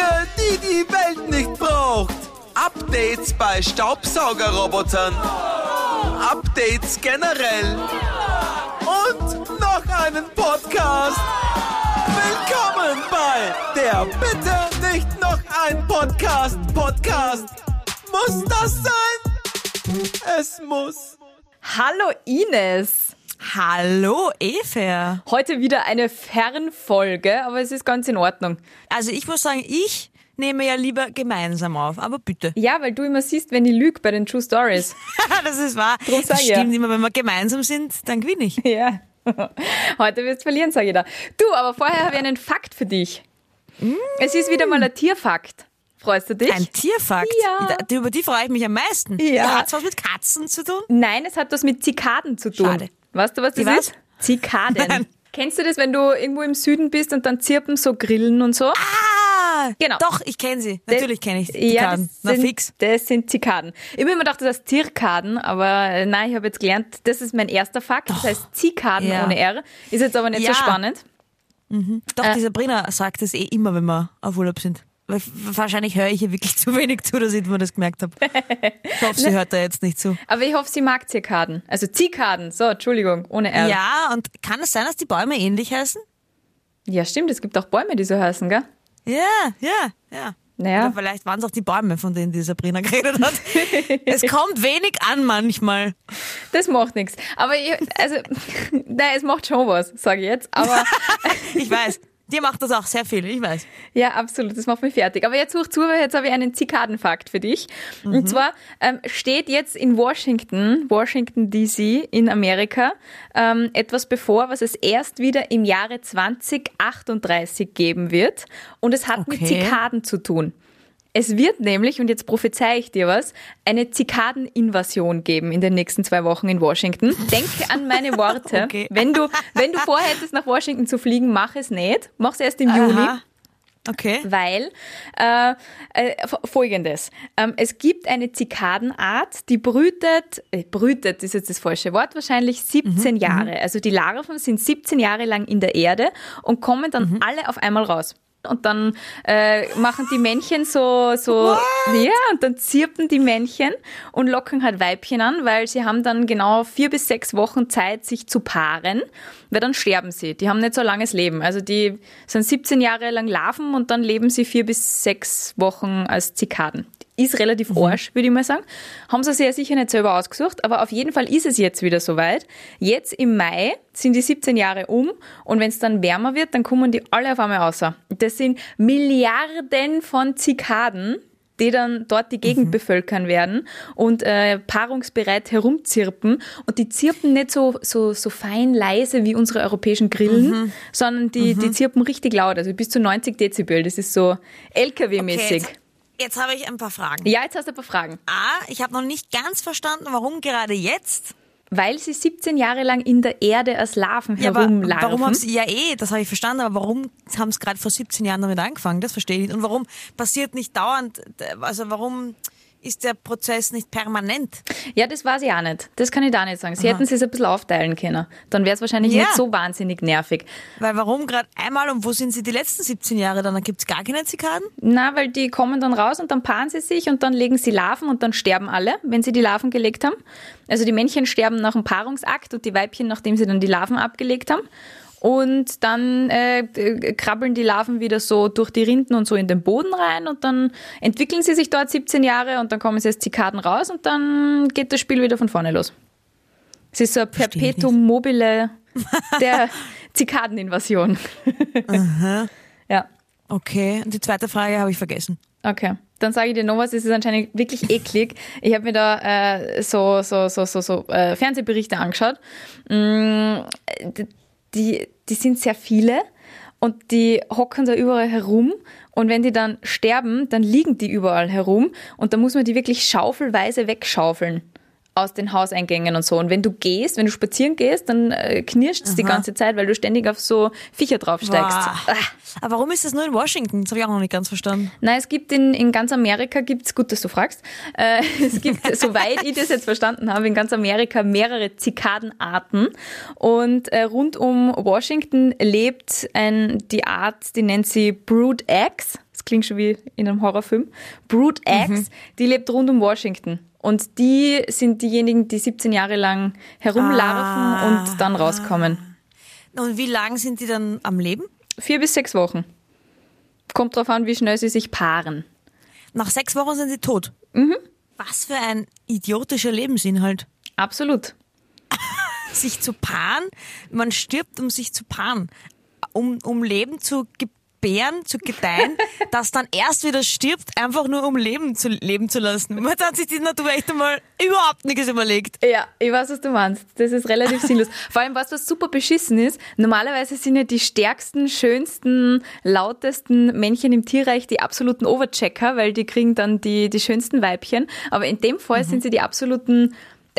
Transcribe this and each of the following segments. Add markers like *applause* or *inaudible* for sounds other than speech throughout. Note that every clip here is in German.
Dinge, die die Welt nicht braucht. Updates bei Staubsaugerrobotern. Updates generell. Und noch einen Podcast. Willkommen bei der Bitte nicht noch ein Podcast. Podcast. Muss das sein? Es muss. Hallo Ines. Hallo Eva. Heute wieder eine Fernfolge, aber es ist ganz in Ordnung. Also ich muss sagen, ich nehme ja lieber gemeinsam auf, aber bitte. Ja, weil du immer siehst, wenn ich lüge bei den True Stories. *laughs* das ist wahr. Drum sag das ich ja. stimmt immer, wenn wir gemeinsam sind, dann gewinne ich. ja. *laughs* Heute wirst du verlieren, sage ich da. Du, aber vorher habe ich einen Fakt für dich. Es ist wieder mal ein Tierfakt. Freust du dich? Ein Tierfakt. Ja. Da- Über die freue ich mich am meisten. Ja. Hat was mit Katzen zu tun? Nein, es hat was mit Zikaden zu tun. Schade. Weißt du, was das Die was? ist? Zikaden. Nein. Kennst du das, wenn du irgendwo im Süden bist und dann zirpen so Grillen und so? Ah, Genau. Doch, ich kenne sie. Natürlich kenne ich die Ja, das Na sind, fix. Das sind Zikaden. Ich habe immer gedacht, das heißt Zirkaden, aber äh, nein, ich habe jetzt gelernt, das ist mein erster Fakt. Das heißt Zikaden Ja. ohne R. Ist jetzt aber nicht Ja. so spannend. Doch, Äh. die Sabrina sagt das eh immer, wenn wir auf Urlaub sind. Wahrscheinlich höre ich ihr wirklich *laughs* zu wenig zu, dass ich mir das gemerkt habe. Ich hoffe, sie *laughs* hört da jetzt nicht zu. Aber ich hoffe, sie mag Zirkaden. Also Zikaden. So, Entschuldigung, ohne R. Ja, und kann es sein, dass die Bäume ähnlich heißen? Ja, stimmt. Es gibt auch Bäume, die so heißen, gell? Ja, ja, ja. Naja. Oder vielleicht waren es auch die Bäume, von denen die Sabrina *laughs* geredet hat. es kommt wenig an manchmal. Das macht nichts. Aber ich, also, nein, es macht schon was, sage ich jetzt. Aber Ich weiß, dir macht das auch sehr viel, ich weiß. Ja, absolut, das macht mich fertig. Aber jetzt hoch zu, weil jetzt habe ich einen Zikadenfakt für dich. Und zwar ähm, steht jetzt in Washington, Washington DC in Amerika, ähm, etwas bevor, was es erst wieder im Jahre 2038 geben wird. Und es hat mit Okay. Zikaden zu tun. Es wird nämlich, und jetzt prophezei ich dir was, eine Zikadeninvasion geben in den nächsten zwei Wochen in Washington. Denke an meine Worte. *laughs* Okay. Wenn du, wenn du vorhättest, nach Washington zu fliegen, mach es nicht. Mach es erst im Juni. Aha. Okay. Weil äh, äh, folgendes. Ähm, es gibt eine Zikadenart, die brütet, äh, brütet ist jetzt das falsche Wort, wahrscheinlich 17 Jahre. Also die Larven sind 17 Jahre lang in der Erde und kommen dann alle auf einmal raus. Und dann äh, machen die Männchen so, so, ja, und dann zirpen die Männchen und locken halt Weibchen an, weil sie haben dann genau vier bis sechs Wochen Zeit, sich zu paaren, weil dann sterben sie. Die haben nicht so langes Leben. Also die sind 17 Jahre lang Larven und dann leben sie vier bis sechs Wochen als Zikaden. Ist relativ arsch, würde ich mal sagen. Haben sie sich ja sicher nicht selber ausgesucht, aber auf jeden Fall ist es jetzt wieder soweit. Jetzt im Mai sind die 17 Jahre um und wenn es dann wärmer wird, dann kommen die alle auf einmal raus. Das sind Milliarden von Zikaden, die dann dort die Gegend bevölkern werden und äh, paarungsbereit herumzirpen. Und die zirpen nicht so, so, so fein leise wie unsere europäischen Grillen, sondern die, die zirpen richtig laut, also bis zu 90 Dezibel. Das ist so LKW-mäßig. jetzt jetzt habe ich ein paar Fragen. ja, jetzt hast du ein paar Fragen. A, ich habe noch nicht ganz verstanden, warum gerade jetzt. Weil sie 17 Jahre lang in der Erde als Larven Ja, aber herumlarven. warum haben sie, ja eh, das habe ich verstanden, aber warum haben sie gerade vor 17 Jahren damit angefangen? Das verstehe ich nicht. Und warum passiert nicht dauernd, also warum ist der Prozess nicht permanent? Ja, das weiß ich auch nicht. Das kann ich da nicht sagen. Sie hätten es ein bisschen aufteilen können. Dann wäre es wahrscheinlich Ja. nicht so wahnsinnig nervig. Weil warum gerade einmal und wo sind sie die letzten 17 Jahre dann? Dann gibt es gar keine Zikaden? Na, weil die kommen dann raus und dann paaren sie sich und dann legen sie Larven und dann sterben alle, wenn sie die Larven gelegt haben. Also die Männchen sterben nach dem Paarungsakt und die Weibchen, nachdem sie dann die Larven abgelegt haben. Und dann äh, krabbeln die Larven wieder so durch die Rinden und so in den Boden rein und dann entwickeln sie sich dort 17 Jahre und dann kommen sie als Zikaden raus und dann geht das Spiel wieder von vorne los. Es ist so ein Perpetuum mobile der *laughs* Zikadeninvasion. Ja. Okay, und die zweite Frage habe ich vergessen. Okay. Dann sage ich dir noch was, es ist anscheinend wirklich eklig. Ich habe mir da äh, so, so, so, so, so äh, Fernsehberichte angeschaut. Mm, die, die sind sehr viele und die hocken da überall herum. Und wenn die dann sterben, dann liegen die überall herum und da muss man die wirklich schaufelweise wegschaufeln aus den Hauseingängen und so. Und wenn du gehst, wenn du spazieren gehst, dann äh, knirscht es die ganze Zeit, weil du ständig auf so Viecher draufsteigst. Ah. Aber warum ist das nur in Washington? Das habe ich auch noch nicht ganz verstanden. Nein, es gibt in, in ganz Amerika gibt's gut, dass du fragst, äh, *laughs* es gibt, *laughs* soweit ich das jetzt verstanden habe, in ganz Amerika mehrere Zikadenarten und äh, rund um Washington lebt ein, die Art, die nennt sie Brood Eggs. das klingt schon wie in einem Horrorfilm. Brood Eggs, die lebt rund um Washington. Und die sind diejenigen, die 17 Jahre lang herumlarven und dann rauskommen. Und wie lang sind die dann am Leben? Vier bis sechs Wochen. Kommt drauf an, wie schnell sie sich paaren. Nach sechs Wochen sind sie tot. Mhm. Was für ein idiotischer Lebensinhalt. Absolut. *laughs* Sich zu paaren, man stirbt, um sich zu paaren. Um, um Leben zu gebären, zu gedeihen, *laughs* das dann erst wieder stirbt, einfach nur um Leben zu, leben zu lassen. Man hat sich die Natur echt einmal überhaupt nichts überlegt. Ja, ich weiß, was du meinst. Das ist relativ sinnlos. *laughs* Vor allem, was was super beschissen ist, normalerweise sind ja die stärksten, schönsten, lautesten Männchen im Tierreich die absoluten Overchecker, weil die kriegen dann die, die schönsten Weibchen. Aber in dem Fall sind sie die absoluten,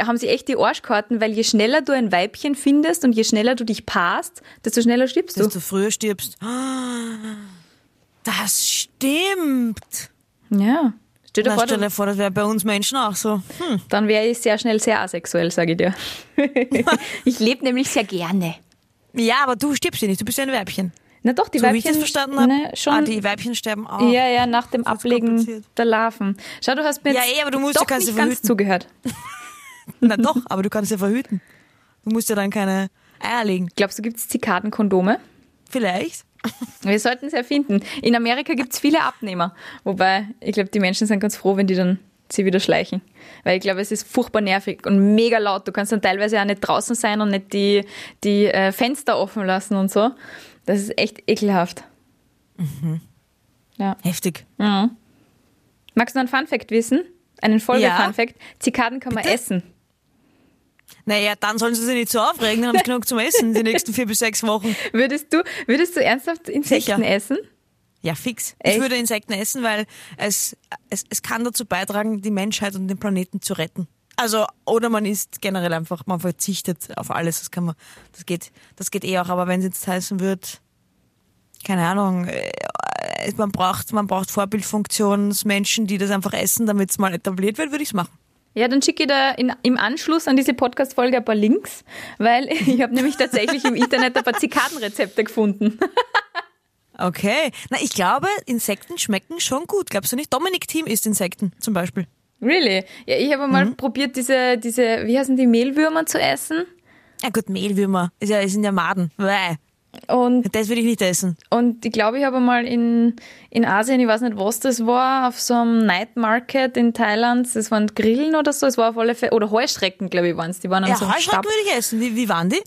haben sie echt die Arschkarten, weil je schneller du ein Weibchen findest und je schneller du dich paarst, desto schneller stirbst du. Du früher stirbst. Das stimmt. Ja. Stell dir vor, stell dir vor, das wäre bei uns Menschen auch so. Hm. dann wäre ich sehr schnell sehr asexuell, sage ich dir. *laughs* ich lebe nämlich sehr gerne. Ja, aber du stirbst ja nicht, du bist ja ein Weibchen. Na doch, die so wie Weibchen. ich das verstanden habe. Ne, schon. Ah, die Weibchen sterben auch. Ja, ja, nach dem Ablegen der Larven. Schau, du hast mir Ja, jetzt eh, aber du musst doch ja nicht ja ganz zugehört. *laughs* *laughs* Na doch, aber du kannst ja verhüten. Du musst ja dann keine Eier legen. Glaubst du, gibt es Zikadenkondome? Vielleicht. *laughs* Wir sollten es erfinden. In Amerika gibt es viele Abnehmer. Wobei, ich glaube, die Menschen sind ganz froh, wenn die dann sie wieder schleichen. Weil ich glaube, es ist furchtbar nervig und mega laut. Du kannst dann teilweise auch nicht draußen sein und nicht die, die äh, Fenster offen lassen und so. Das ist echt ekelhaft. Ja. Heftig. Mhm. Magst du noch einen Funfact wissen? Einen Folge-Funfact? Ja. Zikaden kann man Bitte? essen. Naja, dann sollen sie sich nicht so aufregen, dann haben sie *laughs* genug zum Essen die nächsten vier bis sechs Wochen. Würdest du, würdest du ernsthaft Insekten Sicher. essen? Ja, fix. Echt? Ich würde Insekten essen, weil es, es, es kann dazu beitragen, die Menschheit und den Planeten zu retten. Also, oder man isst generell einfach, man verzichtet auf alles. Das kann man, das geht, das geht eh auch. Aber wenn es jetzt heißen wird, keine Ahnung, äh, man braucht, man braucht Vorbildfunktionsmenschen, die das einfach essen, damit es mal etabliert wird, würde ich es machen. Ja, dann schicke ich da in, im Anschluss an diese Podcast-Folge ein paar Links, weil *laughs* ich habe nämlich tatsächlich im Internet ein paar Zikadenrezepte gefunden. *laughs* Okay. Na, ich glaube, Insekten schmecken schon gut. Glaubst du nicht? Dominik Thiem isst Insekten zum Beispiel. Really? Ja, ich habe mal probiert, diese, diese, wie heißen die, Mehlwürmer zu essen. Ja gut, Mehlwürmer. Ist ja, sind ja Maden. Bäh. Und, Das würde ich nicht essen. und ich glaube, ich habe mal in, in Asien, ich weiß nicht, was das war, auf so einem Night Market in Thailand, das waren Grillen oder so, es war auf alle Fälle, oder Heuschrecken, glaube ich, waren es, die waren an Ja, so einem Heuschrecken Stab. würde ich essen. Wie, wie waren die?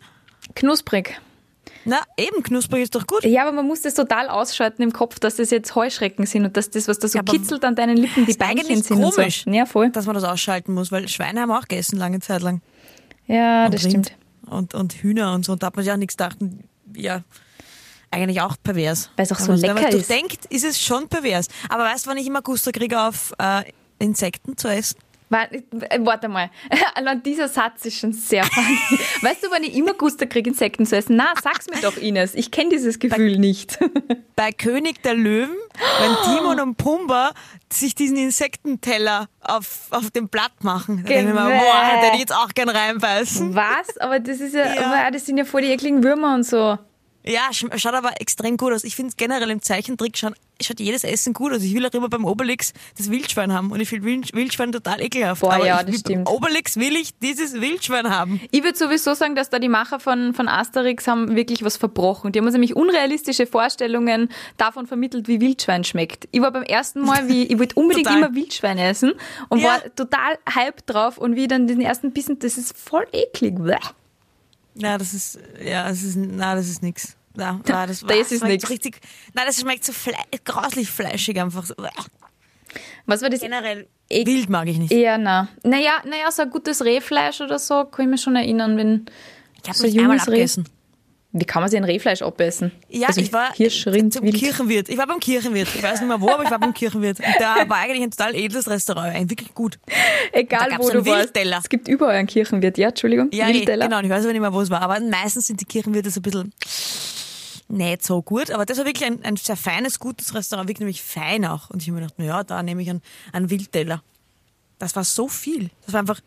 Knusprig. Na, eben, knusprig ist doch gut. Ja, aber man muss das total ausschalten im Kopf, dass das jetzt Heuschrecken sind und dass das, was da so Ja, kitzelt an deinen Lippen, die Beinchen sind komisch. und so. Ja, voll. Dass man das ausschalten muss, weil Schweine haben auch gegessen lange Zeit lang. Ja, Und das Rind. stimmt. Und, und Hühner und so. Und da hat man sich auch nichts gedacht. Ja, eigentlich auch pervers. Weil es auch so Wenn man lecker es ist. denkt, ist es schon pervers. Aber weißt du, wann ich immer Gusto kriege auf äh, Insekten zu essen? Warte, äh, warte mal. *laughs* Allein dieser Satz ist schon sehr funny. *laughs* Weißt du, wann ich immer Guster kriege, Insekten zu essen? Na, sag's mir doch, Ines. Ich kenne dieses Gefühl nicht. *laughs* Bei König der Löwen, wenn *gasps* Timon und Pumba sich diesen Insektenteller auf, auf dem Blatt machen. Da denke ich mir, boah, da hätte ich jetzt auch gern reinbeißen. Was? Aber das ist ja, Ja. aber das sind ja voll die ekligen Würmer und so. Ja, sch- schaut aber extrem gut aus. Ich finde generell im Zeichentrick schaut, schaut jedes Essen gut aus. Ich will auch immer beim Obelix das Wildschwein haben und ich finde Wild- Wildschwein total ekelhaft. Boah, aber ja, ich, das stimmt. Beim Obelix will ich dieses Wildschwein haben. Ich würde sowieso sagen, dass da die Macher von, von Asterix haben wirklich was verbrochen. Die haben uns nämlich unrealistische Vorstellungen davon vermittelt, wie Wildschwein schmeckt. Ich war beim ersten Mal, wie *laughs* ich wollte unbedingt immer Wildschwein essen und Ja. war total hyped drauf und wie dann den ersten Bissen, das ist voll eklig. Bleh. Ja, das ist, ja, das ist, na, das ist nix. Na, na, das, Das ist schmeckt nix. so richtig, nein, das schmeckt so fle grauslich fleischig einfach so. Was war das? Generell Ik- wild mag ich nicht. Eher na. Naja, naja, so ein gutes Rehfleisch oder so, kann ich mich schon erinnern, wenn Ich habe so mich einmal junges Reh. Wie kann man sich ein Rehfleisch abessen? Ja, also ich war Hirsch, Rind, zum Wild. Kirchenwirt. Ich war beim Kirchenwirt. Ich weiß nicht mehr wo, aber ich war beim Kirchenwirt. Und da war eigentlich ein total edles Restaurant, ein wirklich gut. Egal wo du warst. Es gibt überall einen Kirchenwirt. Ja, Entschuldigung. Ja, Wildteller. genau. Ich weiß aber nicht mehr, wo es war. Aber meistens sind die Kirchenwirte so ein bisschen nicht so gut. Aber das war wirklich ein, ein sehr feines, gutes Restaurant. Wirklich nämlich fein auch. Und ich habe mir gedacht, naja, da nehme ich einen, einen Wildteller. Das war so viel. Das war einfach,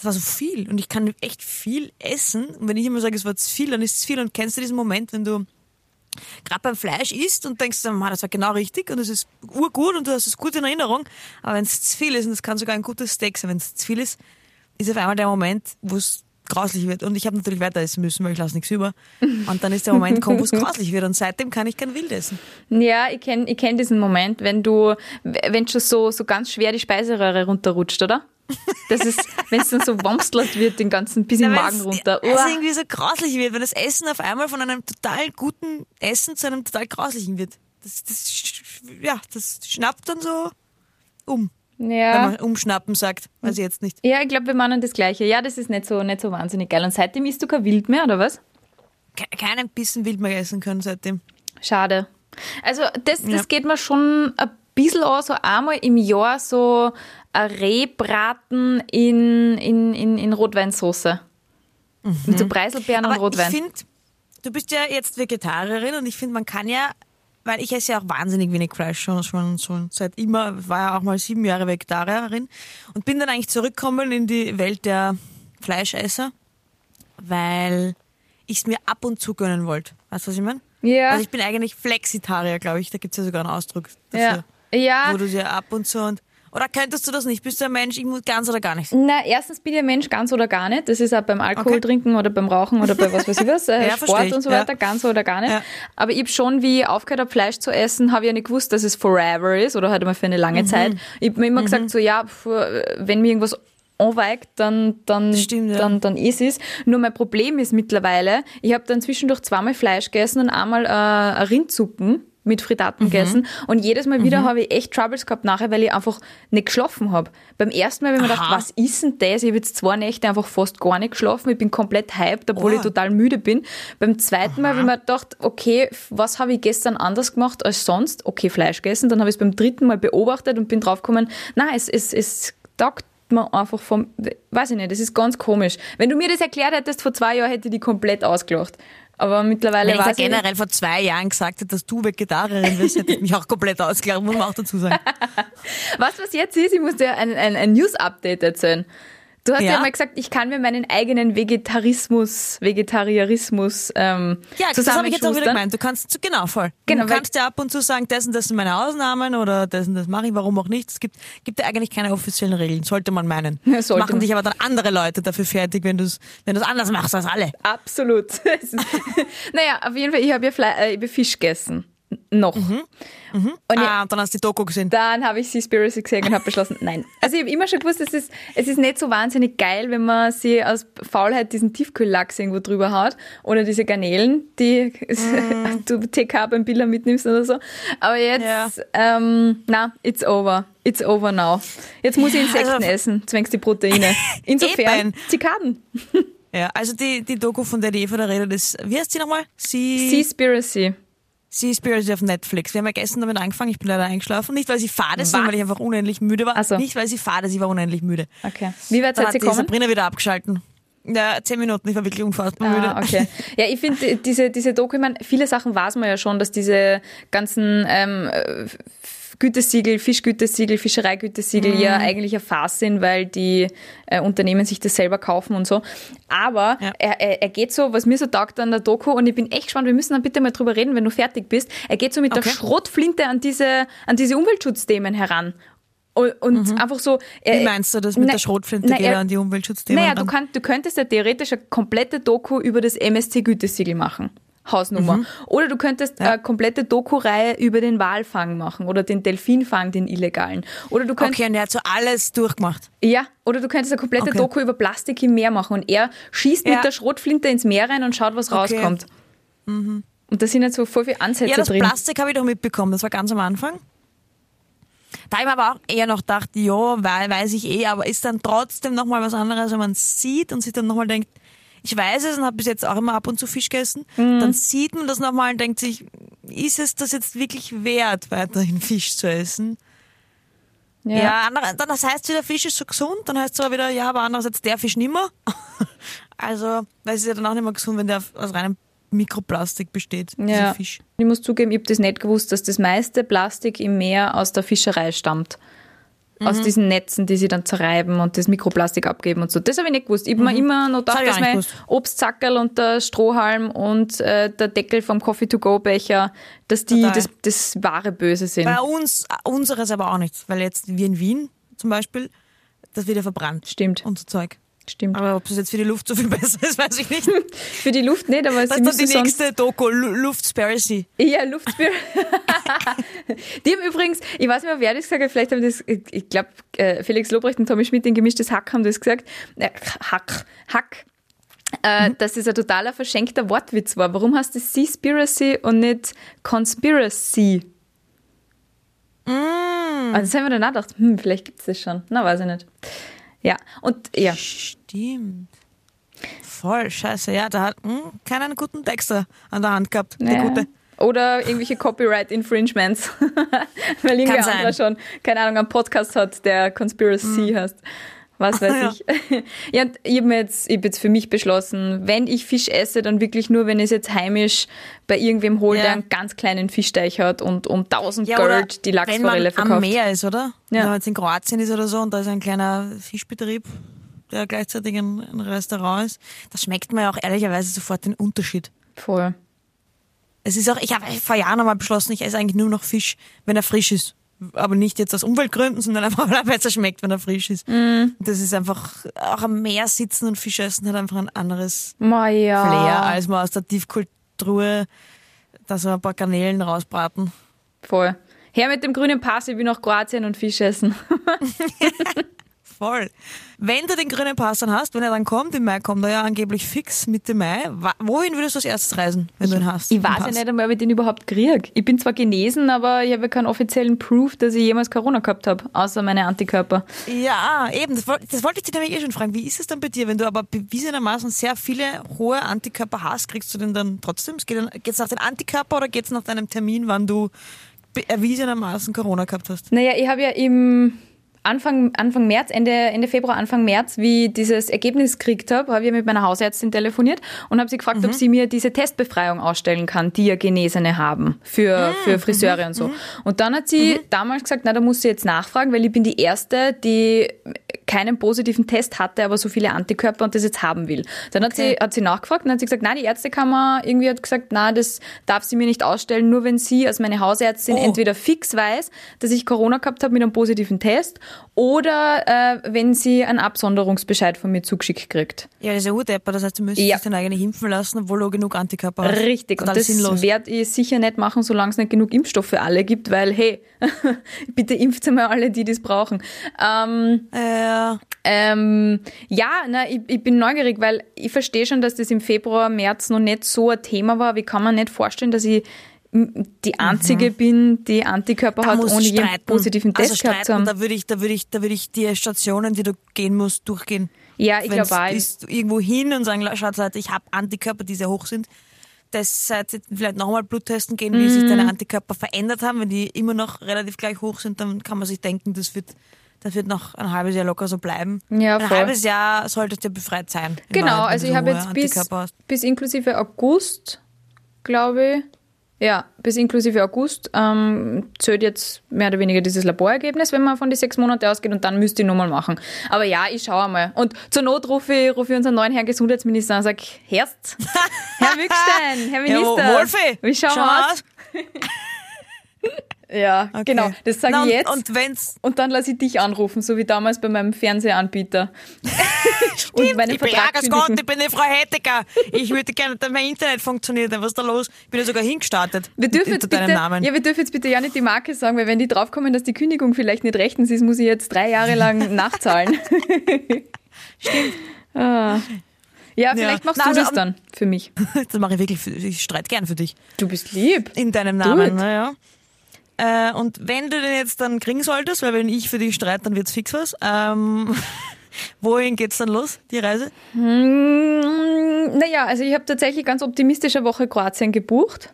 das war so viel. Und ich kann echt viel essen. Und wenn ich immer sage, es war zu viel, dann ist es viel. Und kennst du diesen Moment, wenn du gerade beim Fleisch isst und denkst, dann, das war genau richtig und es ist urgut und du hast es gut in Erinnerung, aber wenn es zu viel ist, und es kann sogar ein gutes Steak sein, wenn es zu viel ist, ist auf einmal der Moment, wo es grauslich wird. Und ich habe natürlich weiter essen müssen, weil ich lasse nichts über. Und dann ist der Moment gekommen, wo es grauslich wird. Und seitdem kann ich kein Wild essen. Ja, ich kenne ich kenn diesen Moment, wenn du, wenn schon so, so ganz schwer die Speiseröhre runterrutscht, oder? Das ist, wenn es dann so wamslert wird, den ganzen bis im Magen runter. Also irgendwie so grauslich wird, wenn das Essen auf einmal von einem total guten Essen zu einem total grauslichen wird. Das, das, ja, das schnappt dann so um. Ja. Wenn man umschnappen sagt, weiß ich jetzt nicht. Ja, ich glaube, wir meinen das Gleiche. Ja, das ist nicht so, nicht so wahnsinnig geil. Und seitdem isst du kein Wild mehr, oder was? Keinen Bissen Wild mehr essen können seitdem. Schade. Also, das, das ja. geht mir schon ein bisschen an, so einmal im Jahr so Rehbraten in, in, in, in Rotweinsauce. Mhm. Mit so Preiselbeeren Aber und Rotwein. Ich finde, du bist ja jetzt Vegetarierin und ich finde, man kann ja weil ich esse ja auch wahnsinnig wenig Fleisch schon, schon, schon seit immer, war ja auch mal sieben Jahre Vegetarierin und bin dann eigentlich zurückgekommen in die Welt der Fleischesser, weil ich es mir ab und zu gönnen wollte. Weißt du, was ich meine? Ja. Also ich bin eigentlich Flexitarier, glaube ich. Da gibt es ja sogar einen Ausdruck dafür. Ja. ja. Wo du dir ab und zu und oder könntest du das nicht? Bist du ein Mensch, ich muss ganz oder gar nicht? Na, erstens bin ich ein Mensch ganz oder gar nicht. Das ist auch beim Alkohol okay. trinken oder beim Rauchen oder bei was weiß ich was, *laughs* äh, ja, Sport und so weiter, ja. ganz oder gar nicht. Ja. Aber ich habe schon, wie ich aufgehört habe, Fleisch zu essen, habe ich ja nicht gewusst, dass es forever ist oder halt mal für eine lange mhm. Zeit. Ich habe mir immer mhm. gesagt, so ja, wenn mir irgendwas anweigt, dann, dann, stimmt, ja. dann, dann ist es. Nur mein Problem ist mittlerweile, ich habe dann zwischendurch zweimal Fleisch gegessen und einmal äh, Rindsuppen mit Frittaten mhm. gegessen. Und jedes Mal wieder mhm. habe ich echt Troubles gehabt nachher, weil ich einfach nicht geschlafen habe. Beim ersten Mal habe ich mir gedacht, was ist denn das? Ich habe jetzt zwei Nächte einfach fast gar nicht geschlafen. Ich bin komplett hyped, obwohl oh. ich total müde bin. Beim zweiten Aha. Mal habe ich mir gedacht, okay, was habe ich gestern anders gemacht als sonst? Okay, Fleisch gegessen. Dann habe ich es beim dritten Mal beobachtet und bin draufgekommen, nein, es, es, es taugt man einfach vom, weiß ich nicht, das ist ganz komisch. Wenn du mir das erklärt hättest vor zwei Jahren, hätte ich die komplett ausgelacht. Aber mittlerweile Wenn ich da generell vor zwei Jahren gesagt hätte, dass du Vegetarierin bist, hätte ich *laughs* mich auch komplett ausgelacht, muss man auch dazu sagen. *laughs* was, was jetzt ist, ich muss dir ein, ein, ein News-Update erzählen. Du hast ja. ja mal gesagt, ich kann mir meinen eigenen Vegetarismus, Vegetarianismus ähm, Ja, das habe ich jetzt auch wieder gemeint. Du kannst, genau, voll. Genau, du kannst ja ab und zu sagen, das und das sind meine Ausnahmen oder das und das mache ich, warum auch nicht. Es gibt, gibt ja eigentlich keine offiziellen Regeln, sollte man meinen. Ja, *laughs* sollte Machen man. dich aber dann andere Leute dafür fertig, wenn du es wenn anders machst als alle. Absolut. *laughs* *laughs* naja, auf jeden Fall, ich habe ja Fle äh, ich hab Fisch gegessen noch. Mhm. Mhm. Und ah, und dann hast du die Doku gesehen. Dann habe ich Seaspiracy gesehen und habe beschlossen, *laughs* nein. Also ich habe immer schon gewusst, es ist, es ist nicht so wahnsinnig geil, wenn man sie aus Faulheit diesen Tiefkühllachs irgendwo drüber haut oder diese Garnelen, die mm. *laughs* du TK beim Biller mitnimmst oder so. Aber jetzt, ja. ähm, na, it's over. It's over now. Jetzt muss ich Insekten also, essen, zwängst die Proteine. *laughs* Insofern, Zikaden. Ja, also die, die Doku, von der die Eva da redet, ist, wie heißt sie nochmal? Seaspiracy. Seaspiracy auf Netflix. Wir haben ja gestern damit angefangen, ich bin leider eingeschlafen. Nicht, weil sie fade sondern weil ich einfach unendlich müde war. So. Nicht, weil sie fade, sie war unendlich müde. Okay. Wie weit seid ihr gekommen? Sabrina wieder abgeschalten. Ja, zehn Minuten, ich war wirklich unfassbar ah, müde. Okay. Ja, ich finde, diese, diese Doku, ich meine, viele Sachen weiß man ja schon, dass diese ganzen ähm, Gütesiegel, Fischgütesiegel, Fischereigütesiegel mhm. ja eigentlich eine Farce sind, weil die äh, Unternehmen sich das selber kaufen und so. Aber ja. er, er, geht so, was mir so taugt an der Doku, und ich bin echt gespannt, wir müssen dann bitte mal drüber reden, wenn du fertig bist. Er geht so mit okay. der Schrotflinte an diese, an diese Umweltschutzthemen heran. Und, und mhm. einfach so. Äh, Wie meinst du das mit na, der Schrotflinte na, geht er, an die Umweltschutzthemen? Naja, du, kann, du könntest ja theoretisch eine komplette Doku über das MSC-Gütesiegel machen. Hausnummer. Mhm. Oder du könntest ja. eine komplette Doku-Reihe über den Walfang machen oder den Delfinfang, den illegalen. Oder du könntest, okay, und er hat so alles durchgemacht. Ja, oder du könntest eine komplette okay. Doku über Plastik im Meer machen und er schießt ja. mit der Schrotflinte ins Meer rein und schaut, was okay. rauskommt. Mhm. Und da sind jetzt so voll viele Ansätze ja, das drin. Plastik habe ich doch mitbekommen, das war ganz am Anfang. Da habe ich aber auch eher noch gedacht, ja, weiß ich eh, aber ist dann trotzdem nochmal was anderes, wenn man sieht und sich dann nochmal denkt, ich weiß es und habe bis jetzt auch immer ab und zu Fisch gegessen, mhm. dann sieht man das nochmal und denkt sich, ist es das jetzt wirklich wert, weiterhin Fisch zu essen? Ja, ja andere, dann das heißt wieder, Fisch ist so gesund, dann heißt es aber wieder, ja, aber andererseits der Fisch nimmer. *laughs* also, weil es ist ja dann auch nicht mehr gesund, wenn der aus reinem Mikroplastik besteht, ja. Fisch. Ich muss zugeben, ich habe das nicht gewusst, dass das meiste Plastik im Meer aus der Fischerei stammt. Aus diesen Netzen, die sie dann zerreiben und das Mikroplastik abgeben und so. Das habe ich nicht gewusst. Ich habe mir immer noch gedacht, dass mein. Obstzackerl und der Strohhalm und äh, der Deckel vom Coffee-to-go-Becher, dass die das, das wahre Böse sind. Bei uns, unseres aber auch nicht, weil jetzt wie in Wien zum Beispiel, das wird ja verbrannt. Stimmt, Und so Zeug. Stimmt. Aber ob das jetzt für die Luft so viel *laughs* besser ist, weiß ich nicht. *laughs* Für die Luft nicht, aber Das sie die müssen sonst... nächste Doku, Lu- Luftspiracy. Ja, Luftspirit. *laughs* die haben übrigens, ich weiß nicht mehr, wer das gesagt hat, vielleicht haben das, ich, glaube, Felix Lobrecht und Tommy Schmidt in Gemischtes Hack haben das gesagt. Äh, Hack, Hack. Äh, dass das ein totaler verschenkter Wortwitz war. Warum heißt das Seaspiracy und nicht Conspiracy? Mm. Also das haben wir dann auch gedacht, hm, vielleicht gibt es das schon. Na, weiß ich nicht. Ja, und ja. Stimmt. Voll, scheiße. Ja, da hat hm, keiner einen guten Texter an der Hand gehabt. Der Ja. gute. Oder irgendwelche Copyright-Infringements. *laughs* Weil irgendwer anderer schon, keine Ahnung, einen Podcast hat, der Conspiracy heißt. Was weiß Ja. ich. *laughs* ja, und ich habe jetzt, ich hab jetzt für mich beschlossen, wenn ich Fisch esse, dann wirklich nur, wenn ich es jetzt heimisch bei irgendwem hole, Ja. der einen ganz kleinen Fischteich hat und um 1000 Ja, Gold die wenn man Lachsforelle am verkauft. Meer ist, oder? Ja. Wenn man jetzt in Kroatien ist oder so und da ist ein kleiner Fischbetrieb, der gleichzeitig ein, ein Restaurant ist, da schmeckt man ja auch ehrlicherweise sofort den Unterschied. Voll. Es ist auch, ich habe vor Jahren einmal beschlossen, ich esse eigentlich nur noch Fisch, wenn er frisch ist. Aber nicht jetzt aus Umweltgründen, sondern einfach, *laughs* weil er besser schmeckt, wenn er frisch ist. Mm. Das ist einfach, auch am Meer sitzen und Fisch essen hat einfach ein anderes ja. Flair, als man aus der Tiefkultur da so ein paar Garnelen rausbraten. Voll. Her mit dem grünen Pass, ich will nach Kroatien und Fisch essen. *laughs* *laughs* Voll. Wenn du den grünen Pass dann hast, wenn er dann kommt, im Mai kommt er ja angeblich fix Mitte Mai, wohin würdest du als erstes reisen, wenn du ihn hast? Ich weiß ja Pass? nicht einmal, ob ich den überhaupt kriege. Ich bin zwar genesen, aber ich habe ja keinen offiziellen Proof, dass ich jemals Corona gehabt habe, außer meine Antikörper. Ja, eben, das, das wollte ich dich nämlich eh schon fragen. Wie ist es dann bei dir, wenn du aber bewiesenermaßen sehr viele hohe Antikörper hast, kriegst du den dann trotzdem? Geht es nach den Antikörper oder geht es nach deinem Termin, wann du erwiesenermaßen Corona gehabt hast? Naja, ich habe ja im Anfang, Anfang März, Ende, Ende Februar, Anfang März, wie ich dieses Ergebnis gekriegt habe, habe ich mit meiner Hausärztin telefoniert und habe sie gefragt, ob sie mir diese Testbefreiung ausstellen kann, die ja Genesene haben für, für Friseure und so. Und dann hat sie damals gesagt, na, da muss sie jetzt nachfragen, weil ich bin die Erste, die keinen positiven Test hatte, aber so viele Antikörper und das jetzt haben will. Dann hat, sie, hat sie nachgefragt und hat sie gesagt, nein, die Ärztekammer irgendwie hat gesagt, na, das darf sie mir nicht ausstellen, nur wenn sie als meine Hausärztin Oh. entweder fix weiß, dass ich Corona gehabt habe mit einem positiven Test oder äh, wenn sie einen Absonderungsbescheid von mir zugeschickt kriegt. Ja, das ist ja Urdepper, das heißt, du müsstest Ja. dich dann eigentlich impfen lassen, obwohl du genug Antikörper hast. Richtig. Und das werde ich sicher nicht machen, solange es nicht genug Impfstoff für alle gibt, weil, hey, *laughs* bitte impft einmal alle, die das brauchen. Ähm, Äh, Ähm, ja, na, ich, ich bin neugierig, weil ich verstehe schon, dass das im Februar, März noch nicht so ein Thema war. Wie kann man nicht vorstellen, dass ich die Einzige bin, die Antikörper Mhm. da hat, ohne je einen streiten. positiven Test also gehabt zu haben? da würde ich, da würde ich, da würde ich die Stationen, die du gehen musst, durchgehen. Ja, ich glaube auch. irgendwo hin und sagen, schaut Leute, ich habe Antikörper, die sehr hoch sind. Das ihr vielleicht nochmal Bluttesten gehen, wie sich Mhm. deine Antikörper verändert haben. Wenn die immer noch relativ gleich hoch sind, dann kann man sich denken, das wird, das wird noch ein halbes Jahr locker so bleiben. Ja, ein voll. halbes Jahr solltest du befreit sein. in Genau, also ich habe jetzt bis, bis inklusive August, glaube ich, ja, bis inklusive August ähm, zählt jetzt mehr oder weniger dieses Laborergebnis, wenn man von den sechs Monaten ausgeht und dann müsste ich nochmal machen. Aber ja, ich schaue mal. Und zur Not rufe ich, rufe ich unseren neuen Herrn Gesundheitsminister an und sage, Herst, *laughs* Herr Wückstein, Herr Minister, Wo- Wolfi, wie schauen schau wir aus? *laughs* Ja, Okay. genau, das sage ich jetzt. Und wenn's, Und dann lasse ich dich anrufen, so wie damals bei meinem Fernsehanbieter. *laughs* und meinen ich bin ja Vertrag kündigen. Gott, ich bin die Frau Hettecker. Ich würde gerne, dass mein Internet funktioniert. Was ist da los? Ich bin ja sogar hingestartet. Wir dürfen, jetzt bitte, Namen. ja, wir dürfen jetzt bitte ja nicht die Marke sagen, weil wenn die draufkommen, dass die Kündigung vielleicht nicht rechtens ist, muss ich jetzt drei Jahre lang *laughs* nachzahlen. Stimmt. Ah. Ja, vielleicht machst Na, du also, das dann für mich. *laughs* Das mache ich wirklich, für, ich streite gern für dich. Du bist lieb. In deinem Namen, naja. Äh, und wenn du den jetzt dann kriegen solltest, weil wenn ich für dich streite, dann wird's fix was. Ähm, *laughs* wohin geht's dann los, die Reise? Hm, naja, also ich habe tatsächlich ganz optimistische Woche Kroatien gebucht.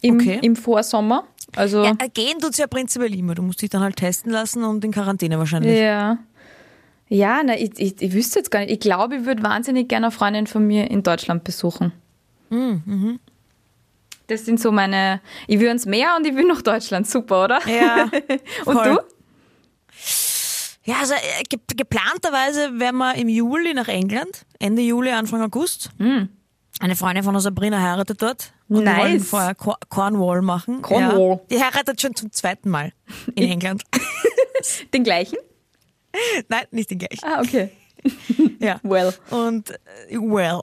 Im, Okay. im Vorsommer. Also, Ja, äh, gehen tut's ja prinzipiell immer. Du musst dich dann halt testen lassen und in Quarantäne wahrscheinlich. ja. Ja, na, ich, ich, ich wüsste jetzt gar nicht. Ich glaube, ich würde wahnsinnig gerne eine Freundin von mir in Deutschland besuchen. Das sind so meine. Ich will ins Meer und ich will nach Deutschland. Super, oder? Ja, *laughs* Und voll. du? Ja, also äh, ge geplanterweise werden wir im Juli nach England, Ende Juli, Anfang August. Eine Freundin von uns, Sabrina, heiratet dort. Und wir wollen Nice. vorher Cor- Cornwall machen. Cornwall. Ja. Die heiratet schon zum zweiten Mal in *laughs* England. Den gleichen? Nein, nicht den gleichen. Ah, okay. *laughs* Ja. Well. Und äh, well.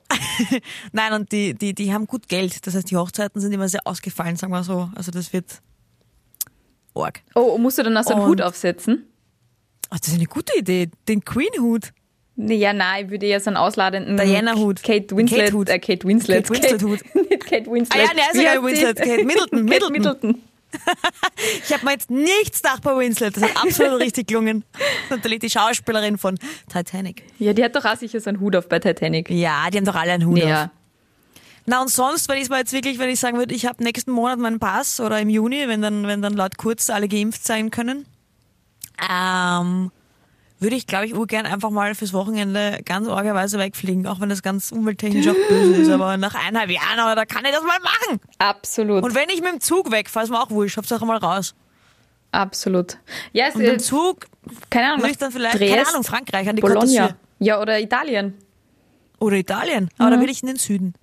*laughs* Nein, und die, die, die haben gut Geld. Das heißt, die Hochzeiten sind immer sehr ausgefallen, sagen wir so. Also das wird arg. Oh, musst du dann auch so einen Und- Hut aufsetzen? Ach, das ist eine gute Idee. Den Queen-Hut. Nee, ja, nein, ich würde eher so einen ausladenden Diana-Hut. Kate Winslet. Kate-Hut. Äh, Kate Winslet. Kate Winslet-Hut. Nicht Kate Winslet. Ah ja, ist Wie ja Winslet. Kate Middleton. *laughs* Kate Middleton. Ich habe mir jetzt nichts gedacht bei Winslet. Das hat absolut *laughs* richtig gelungen. Natürlich die Schauspielerin von Titanic. Ja, die hat doch auch sicher so einen Hut auf bei Titanic. Ja, die haben doch alle einen Hut auf. Ja. Na und sonst, wenn ich mal jetzt wirklich, wenn ich sagen würde, ich habe nächsten Monat meinen Pass oder im Juni, wenn dann, wenn dann laut kurz alle geimpft sein können, ähm, würde ich, glaube ich, urgern einfach mal fürs Wochenende ganz orgerweise wegfliegen, auch wenn das ganz umwelttechnisch auch böse ist. Aber nach eineinhalb Jahren, aber da kann ich das mal machen. Absolut. Und wenn ich mit dem Zug wegfahre, ist mir auch wurscht, Hauptsache mal raus. Absolut. Ja, es Und im ist, Zug keine Ahnung, ich dann vielleicht, Dresden, keine Ahnung, Frankreich an die Bologna. Ja, oder Italien. Oder Italien. Aber da will ich in den Süden.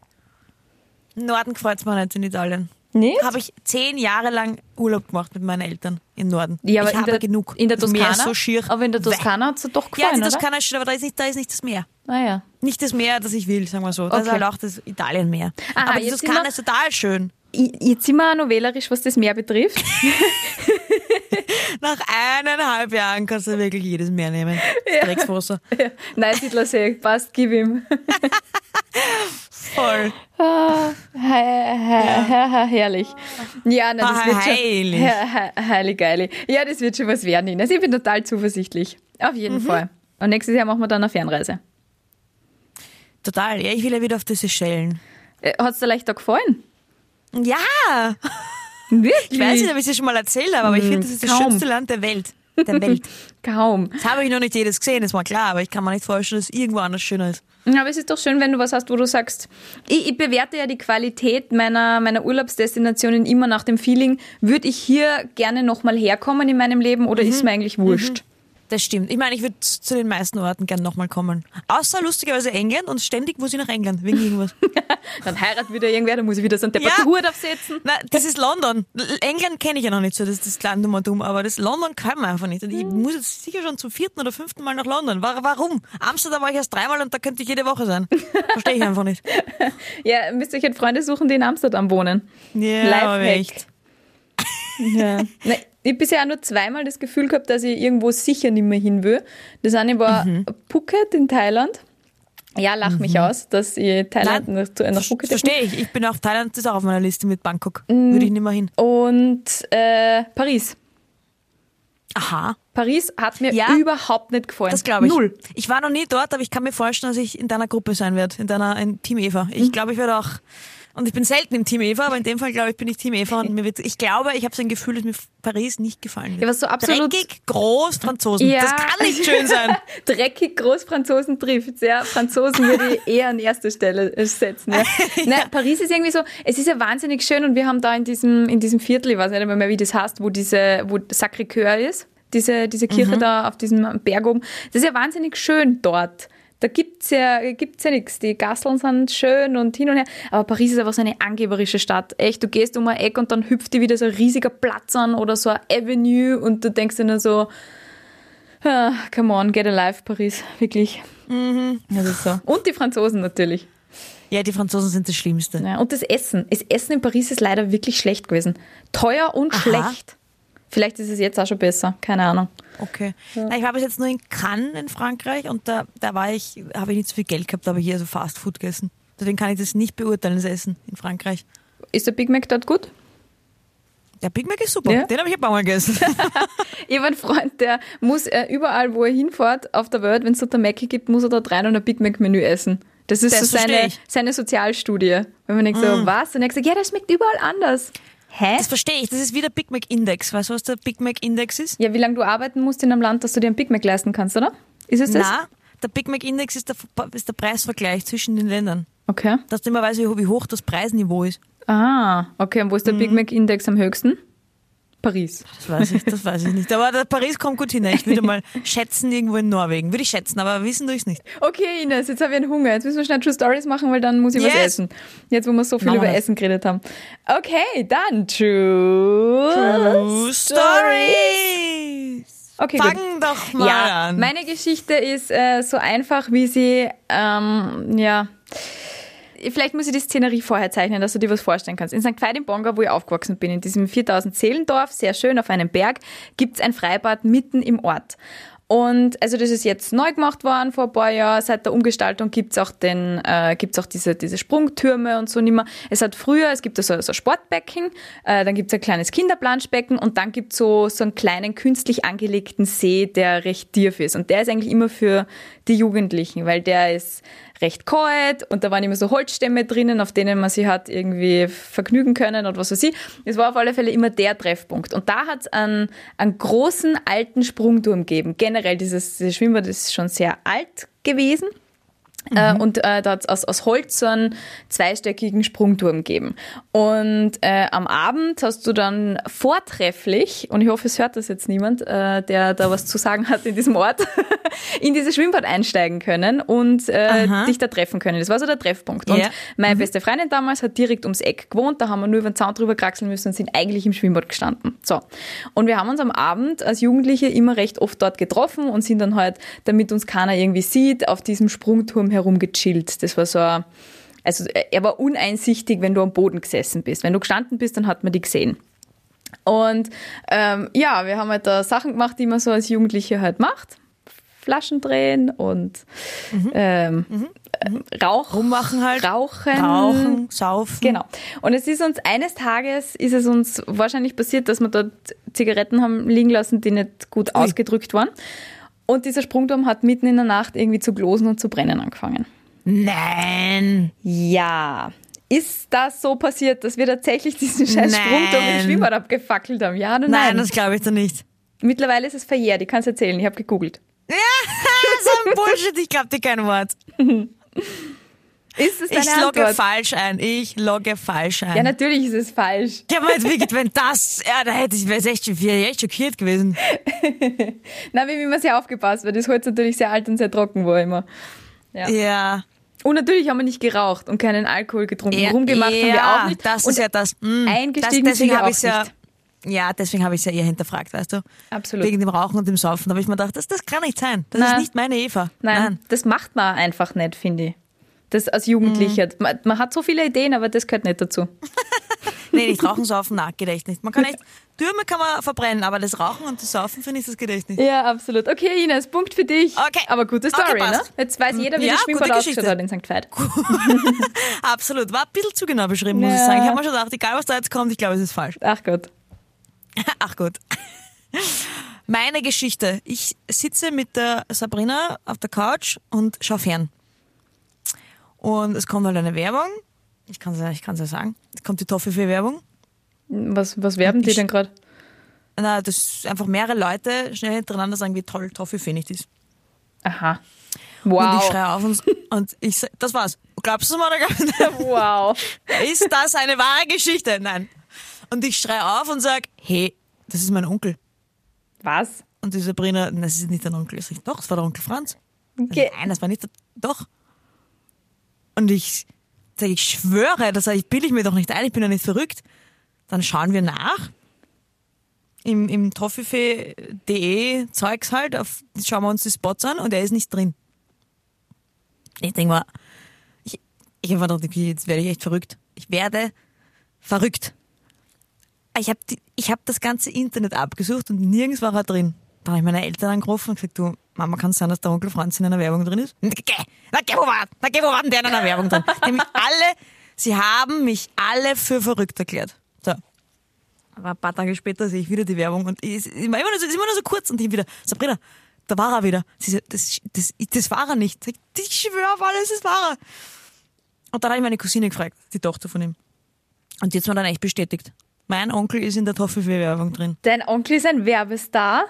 Im Norden gefällt mir nicht in Italien. Nicht? Habe ich zehn Jahre lang Urlaub gemacht mit meinen Eltern im Norden. Ja, aber ich in habe der, genug. In der Toskana. ist so schier. Aber in der. Toskana hat es doch Ja, gefallen, die oder? Toskana ist schön, aber da ist, nicht, da ist nicht das Meer. Ah ja. Nicht das Meer, das ich will, sagen wir so. Das ist Okay. halt auch das Italienmeer. Aha, aber die Toskana wir- ist total schön. Jetzt sind wir auch noch wählerisch, was das Meer betrifft. *laughs* Nach eineinhalb Jahren kannst du wirklich jedes Meer nehmen. Das Dreckswasser. ja. Neusiedlersee, passt, gib ihm. Voll. Ah, he, he, he, he, herrlich. Ja, na, das Ah, wird schon. heilig. He, he, heilig, geili. Ja, das wird schon was werden, Ines. Ich bin total zuversichtlich. Auf Mhm. jeden Fall. Und nächstes Jahr machen wir dann eine Fernreise. Total. Ja, ich will ja wieder auf die Seychellen. Hat es dir leicht da gefallen? Ja! Wirklich? Ich weiß nicht, ob ich es dir schon mal erzählt habe, aber ich finde, das ist das kaum. schönste Land der Welt. Der *laughs* Welt. Kaum. Das habe ich noch nicht jedes gesehen, ist mal klar, aber ich kann mir nicht vorstellen, dass es irgendwo anders schöner ist. Ja, aber es ist doch schön, wenn du was hast, wo du sagst, ich, ich bewerte ja die Qualität meiner, meiner Urlaubsdestinationen immer nach dem Feeling, würde ich hier gerne nochmal herkommen in meinem Leben oder Mhm. ist mir eigentlich wurscht? Das stimmt. Ich meine, ich würde zu den meisten Orten gern nochmal kommen. Außer lustigerweise England und ständig muss ich nach England, wegen irgendwas. *laughs* Dann heiratet wieder irgendwer, dann muss ich wieder so einen depperten Ja. Aufsetzen. Na, das ist London. England kenne ich ja noch nicht so, das ist das kleine Nummer dumm, aber das London kann man einfach nicht. Und ich muss jetzt sicher schon zum vierten oder fünften Mal nach London. Wa- Warum? Amsterdam war ich erst dreimal und da könnte ich jede Woche sein. Verstehe ich einfach nicht. *laughs* Ja, müsst ihr euch halt Freunde suchen, die in Amsterdam wohnen. Ja, aber Lifehack. echt. Ja. *laughs* Nein, ich habe bisher auch nur zweimal das Gefühl gehabt, dass ich irgendwo sicher nicht mehr hin will. Das eine war Mhm. Phuket in Thailand. Ja, lach mich aus, dass ich Thailand Nein, nach, nach Phuket Verstehe ich. Ich bin auch Thailand, das ist auch auf meiner Liste mit Bangkok. Mm. Würde ich nicht mehr hin. Und äh, Paris. Aha. Paris hat mir Ja. überhaupt nicht gefallen. Das glaube ich. Null. Ich war noch nie dort, aber ich kann mir vorstellen, dass ich in deiner Gruppe sein werde, in deiner in Team Eva. Mhm. Ich glaube, ich werde auch, und ich bin selten im Team Eva, aber in dem Fall glaube ich, bin ich Team Eva und mir wird, ich glaube, ich habe so ein Gefühl, dass mir Paris nicht gefallen wird. Ja, was so absolut- Dreckig, groß, Franzosen. Ja. Das kann nicht schön sein. *laughs* Dreckig Großfranzosen trifft. Ja, Franzosen würde ich eher an erste Stelle äh, setzen. Ja. *laughs* Nein, Paris ist irgendwie so, es ist ja wahnsinnig schön und wir haben da in diesem, in diesem Viertel, ich weiß nicht mehr, wie das heißt, wo diese, wo Sacré-Cœur ist, diese, diese Kirche Mhm. da auf diesem Berg oben. Das ist ja wahnsinnig schön dort. Da gibt's ja, gibt's ja nichts. Die Gasteln sind schön und hin und her. Aber Paris ist einfach so eine angeberische Stadt. Echt, du gehst um ein Eck und dann hüpft dir wieder so ein riesiger Platz an oder so ein Avenue und du denkst dir nur so, Ah, come on, get alive, Paris. Wirklich. Mhm. Das ist so. Und die Franzosen natürlich. Ja, die Franzosen sind das Schlimmste. Ja, und das Essen. Das Essen in Paris ist leider wirklich schlecht gewesen. Teuer und Aha. schlecht. Vielleicht ist es jetzt auch schon besser. Keine Ahnung. Okay. Na, ich war bis jetzt nur in Cannes in Frankreich und da, da war ich, habe ich nicht so viel Geld gehabt, ich hier so Fast Food gegessen. Deswegen kann ich das nicht beurteilen, das Essen in Frankreich. Ist der Big Mac dort gut? Der Big Mac ist super. Ja? Den habe ich ein paar Mal gegessen. *laughs* *laughs* Ich habe einen Freund, der muss äh, überall, wo er hinfährt, auf der Welt, wenn es dort ein Mackie gibt, muss er dort rein und ein Big Mac-Menü essen. Das ist Das so seine. Mm. seine Sozialstudie. Wenn man denkt so, was? Und er sagt, ja, das schmeckt überall anders. Hä? Das verstehe ich. Das ist wie der Big Mac Index. Weißt du, was der Big Mac Index ist? Ja, wie lange du arbeiten musst in einem Land, dass du dir einen Big Mac leisten kannst, oder? Ist es das? Na, der Big Mac Index ist der, ist der Preisvergleich zwischen den Ländern. Okay. Dass du immer weißt, wie, hoch das Preisniveau ist. Ah, okay. Und wo ist der Mm. Big Mac Index am höchsten? Paris. Das weiß ich, das weiß ich nicht. Aber Paris kommt gut hin. Ich würde mal schätzen, irgendwo in Norwegen. Würde ich schätzen, aber wissen durch es nicht. Okay, Ines, jetzt habe ich einen Hunger. Jetzt müssen wir schnell True Stories machen, weil dann muss ich was Yes. essen. Jetzt, wo wir so viel Machen über wir das. Essen geredet haben. Okay, dann True, True Stories. Okay, gut. Fang doch mal ja, an. meine Geschichte ist äh, so einfach, wie sie, ähm, ja, vielleicht muss ich die Szenerie vorher zeichnen, dass du dir was vorstellen kannst. In St. Veit im Bonga, wo ich aufgewachsen bin, in diesem 4000 Seelendorf, sehr schön auf einem Berg, gibt's ein Freibad mitten im Ort. Und also das ist jetzt neu gemacht worden vor ein paar Jahren. Seit der Umgestaltung gibt's auch den, äh, gibt's auch diese, diese Sprungtürme und so nimmer. Es hat früher, es gibt so, so ein Sportbecken, äh, dann gibt's ein kleines Kinderplanschbecken und dann gibt's so, so einen kleinen künstlich angelegten See, der recht tief ist. Und der ist eigentlich immer für die Jugendlichen, weil der ist recht kalt und da waren immer so Holzstämme drinnen, auf denen man sich hat irgendwie vergnügen können oder was weiß ich. Es war auf alle Fälle immer der Treffpunkt. Und da hat es einen, einen großen alten Sprungturm gegeben. Generell, dieses, dieses Schwimmbad ist schon sehr alt gewesen. Äh, und äh, da hat es aus, aus Holz so einen zweistöckigen Sprungturm gegeben. Und äh, am Abend hast du dann vortrefflich, und ich hoffe, es hört das jetzt niemand, äh, der da was zu sagen hat in diesem Ort, *laughs* in dieses Schwimmbad einsteigen können und äh, Aha. dich da treffen können. Das war so der Treffpunkt. Und Ja. meine beste Freundin damals hat direkt ums Eck gewohnt, da haben wir nur über den Zaun drüber kraxeln müssen und sind eigentlich im Schwimmbad gestanden. So. Und wir haben uns am Abend als Jugendliche immer recht oft dort getroffen und sind dann halt, damit uns keiner irgendwie sieht, auf diesem Sprungturm herumgechillt. Das war so ein, also er war uneinsichtig, wenn du am Boden gesessen bist. Wenn du gestanden bist, dann hat man die gesehen. Und ähm, ja, wir haben halt da Sachen gemacht, die man so als Jugendliche halt macht. Flaschen drehen und ähm, äh, Rauch, Rummachen halt. Rauchen. Rauchen, saufen. Genau. Und es ist uns eines Tages, ist es uns wahrscheinlich passiert, dass wir dort Zigaretten haben liegen lassen, die nicht gut Ui. ausgedrückt waren. Und dieser Sprungturm hat mitten in der Nacht irgendwie zu glosen und zu brennen angefangen. Nein. Ja. Ist das so passiert, dass wir tatsächlich diesen scheiß Nein. Sprungturm im Schwimmbad abgefackelt haben? Ja oder nein? Nein, das glaube ich doch nicht. Mittlerweile ist es verjährt, ich kann es erzählen, ich habe gegoogelt. *laughs* so ein Bullshit, ich glaube dir kein Wort. *laughs* Ist es deine Ich logge Antwort? falsch ein. Ich logge falsch ein. Ja, natürlich ist es falsch. Ja, aber jetzt wirklich, wenn das, ja, da hätte ich, wäre echt, wäre ich echt schockiert gewesen. *laughs* Na, wie immer sehr aufgepasst, weil das Holz natürlich sehr alt und sehr trocken war immer. Ja. Ja. Und natürlich haben wir nicht geraucht und keinen Alkohol getrunken. ja Rumgemacht haben wir auch nicht. Das und ist ja das. mm, eingestiegen das, deswegen wir habe auch ich ja, ja, deswegen habe ich es ja eher hinterfragt, weißt du? Absolut. Wegen dem Rauchen und dem Saufen. Da habe ich mir gedacht, das, das kann nicht sein. Das Nein. ist nicht meine Eva. Nein, das macht man einfach nicht, finde ich. Das als Jugendlicher. Mhm. Man, man hat so viele Ideen, aber das gehört nicht dazu. *laughs* Nee, nicht rauchen, saufen, na, nicht. Man kann echt, Türme kann man verbrennen, aber das Rauchen und das Saufen finde ich, das nicht. Ja, absolut. Okay, Ines, Punkt für dich. Okay. Aber gute Okay, Story, ne? passt. Jetzt weiß jeder, wie Ja, das Schwimmbad ausgeschaut hat in St. Veit. *laughs* Absolut. War ein bisschen zu genau beschrieben, muss ich Ja. sagen. Ich habe mir schon gedacht, egal was da jetzt kommt, ich glaube, es ist falsch. Ach Gott. *laughs* Ach gut. Meine Geschichte. Ich sitze mit der Sabrina auf der Couch und schaue fern. Und es kommt halt eine Werbung. Ich kann es ja, ich kann's ja sagen. Es kommt die Toffifee-Werbung. Was, was werben die Ich- denn gerade? Na, das einfach mehrere Leute schnell hintereinander sagen, wie toll Toffifee nicht ist. Aha. Und ich Wow. schreie auf und, und ich das war's. Glaubst du mal oder nicht? *laughs* Wow. Ist das eine wahre Geschichte? Nein. Und ich schreie auf und sag, hey, das ist mein Onkel. Was? Und die Sabrina, "Nein, das ist nicht dein Onkel. Ich sag, doch, das war der Onkel Franz. Okay. Nein, das war nicht der, doch. Und ich sage, ich schwöre, das ich, bilde ich mir doch nicht ein, ich bin ja nicht verrückt. Dann schauen wir nach. Im, im Toffifee.de Zeugs halt, auf, schauen wir uns die Spots an und er ist nicht drin. Ich denke mal, ich, ich habe gedacht, okay, jetzt werde ich echt verrückt. Ich werde verrückt. Ich habe ich hab das ganze Internet abgesucht und nirgends war er drin. Da habe ich meine Eltern angerufen und gesagt, du, Mama, kann es sein, dass der Onkel Franz in einer Werbung drin ist? Na, geh, na, geh, wo war, na, geh, wo war denn der in einer Werbung drin? *laughs* Mich alle, sie haben mich alle für verrückt erklärt. So. Aber ein paar Tage später sehe ich wieder die Werbung und es ist immer nur so, immer nur so kurz und ich wieder, Sabrina, da war er wieder. Sie so, das, das, das war er nicht. Ich, ich schwöre auf alles, das war er. Und dann habe ich meine Cousine gefragt, die Tochter von ihm. Und die hat mir dann echt bestätigt. Mein Onkel ist in der Toffifee-Werbung drin. Dein Onkel ist ein Werbestar.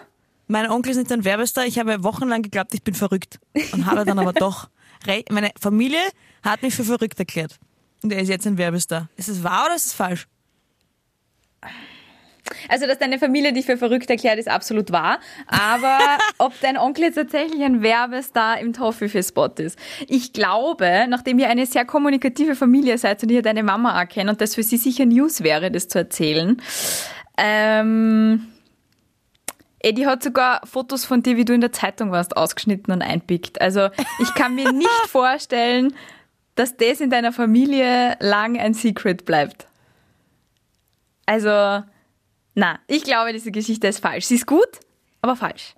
Mein Onkel ist nicht ein Werbestar. Ich habe wochenlang geglaubt, ich bin verrückt. Und habe dann aber doch. *laughs* Meine Familie hat mich für verrückt erklärt. Und er ist jetzt ein Werbestar. Ist es wahr oder ist es falsch? Also, dass deine Familie dich für verrückt erklärt, ist absolut wahr. Aber *laughs* ob dein Onkel jetzt tatsächlich ein Werbestar im Toffifee-Spot ist. Ich glaube, nachdem ihr eine sehr kommunikative Familie seid und ihr deine Mama auch kennt und das für sie sicher News wäre, das zu erzählen. Ähm, Eddie hat sogar Fotos von dir, wie du in der Zeitung warst, ausgeschnitten und einpickt. Also, ich kann mir *laughs* nicht vorstellen, dass das in deiner Familie lang ein Secret bleibt. Also, na, ich glaube, diese Geschichte ist falsch. Sie ist gut, aber falsch.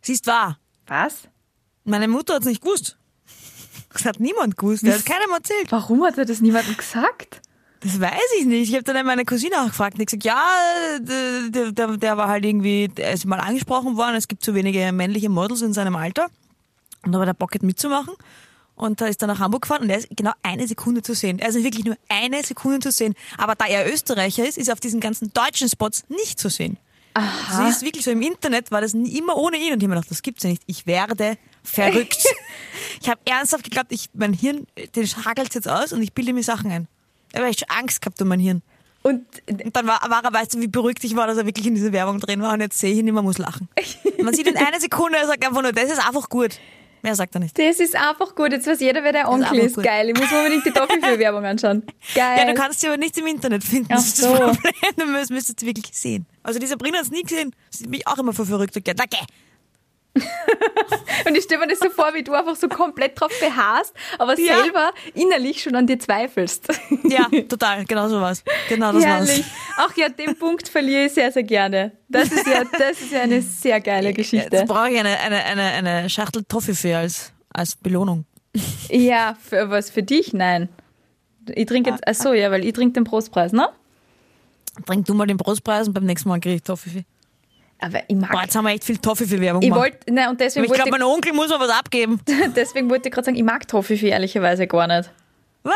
Sie ist wahr. Was? Meine Mutter hat es nicht gewusst. Das hat niemand gewusst. Der hat keinem erzählt. Warum hat er das niemandem gesagt? Das weiß ich nicht. Ich habe dann meine Cousine auch gefragt und die gesagt, ja, der, der, der war halt irgendwie, er ist mal angesprochen worden, es gibt zu wenige männliche Models in seinem Alter. Und da war der Bock hat mitzumachen. Und da ist er nach Hamburg gefahren und er ist genau eine Sekunde zu sehen. Also wirklich nur eine Sekunde zu sehen. Aber da er Österreicher ist, ist er auf diesen ganzen deutschen Spots nicht zu sehen. Aha. Sie ist wirklich so im Internet, war das immer ohne ihn. Und ich habe mir gedacht, das gibt's ja nicht. Ich werde verrückt. *laughs* ich habe ernsthaft geglaubt, ich, mein Hirn, den hagelt jetzt aus und ich bilde mir Sachen ein. Da habe ich schon Angst gehabt um mein Hirn. Und, und dann war, war er, weißt du, wie beruhigt ich war, dass er wirklich in dieser Werbung drin war und jetzt sehe ich ihn immer, muss lachen. *laughs* Man sieht in einer Sekunde, er sagt einfach nur, das ist einfach gut. Mehr sagt er nicht. Das ist einfach gut. Jetzt weiß jeder, wer der Onkel ist. ist. Geil. Ich muss mir unbedingt die Toffee-Werbung anschauen. Geil. *laughs* Ja, du kannst sie aber nicht im Internet finden. Ach das ist das Problem. *laughs* Du müsstest sie wirklich sehen. Also die Sabrina hat es nie gesehen. Sie hat mich auch immer für verrückt. Und na, geh. *laughs* und ich stelle mir das so vor, wie du einfach so komplett drauf beharrst, aber ja. selber innerlich schon an dir zweifelst. *laughs* Ja, *laughs* total, genau so was. Genau das Herrlich. war's. Auch ja, den Punkt verliere ich sehr, sehr gerne. Das ist ja, das ist ja eine sehr geile Geschichte. Jetzt brauche ich eine, eine, eine, eine Schachtel Toffifee als, als Belohnung. Ja, für was für dich? Nein. Ich trinke jetzt, ach so, ja, weil ich trinke den Prostpreis, ne? Trink du mal den Prostpreis und beim nächsten Mal kriege ich Toffifee. Aber ich mag. Boah, jetzt haben wir echt viel Toffifee-Werbung ich wollt, nein, und deswegen Ich glaube, mein Onkel muss noch was abgeben. *laughs* deswegen wollte ich gerade sagen, ich mag Toffifee ehrlicherweise gar nicht. Was?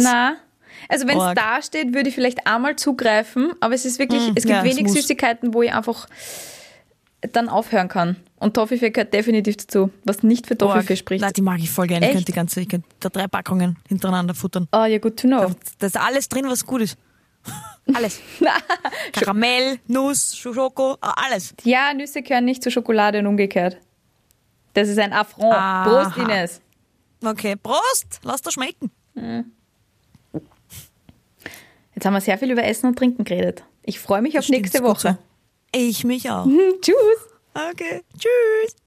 Na. Also wenn es da steht, würde ich vielleicht einmal zugreifen, aber es ist wirklich, mm, es gibt ja, wenig Süßigkeiten, wo ich einfach dann aufhören kann. Und Toffifee gehört definitiv dazu, was nicht für Toffifee spricht. Nein, die mag ich voll gerne. Ich könnte die ganze, ich könnte da drei Packungen hintereinander futtern. Oh, ja, good to know. Da ist alles drin, was gut ist. Alles. *laughs* Karamell, Nuss, Schoko, alles. Ja, Nüsse gehören nicht zur Schokolade und umgekehrt. Das ist ein Affront. Aha. Prost, Ines. Okay, Prost. Lass das schmecken. Hm. Jetzt haben wir sehr viel über Essen und Trinken geredet. Ich freue mich auf nächste Woche. So. Ich mich auch. *laughs* Tschüss. Okay, tschüss.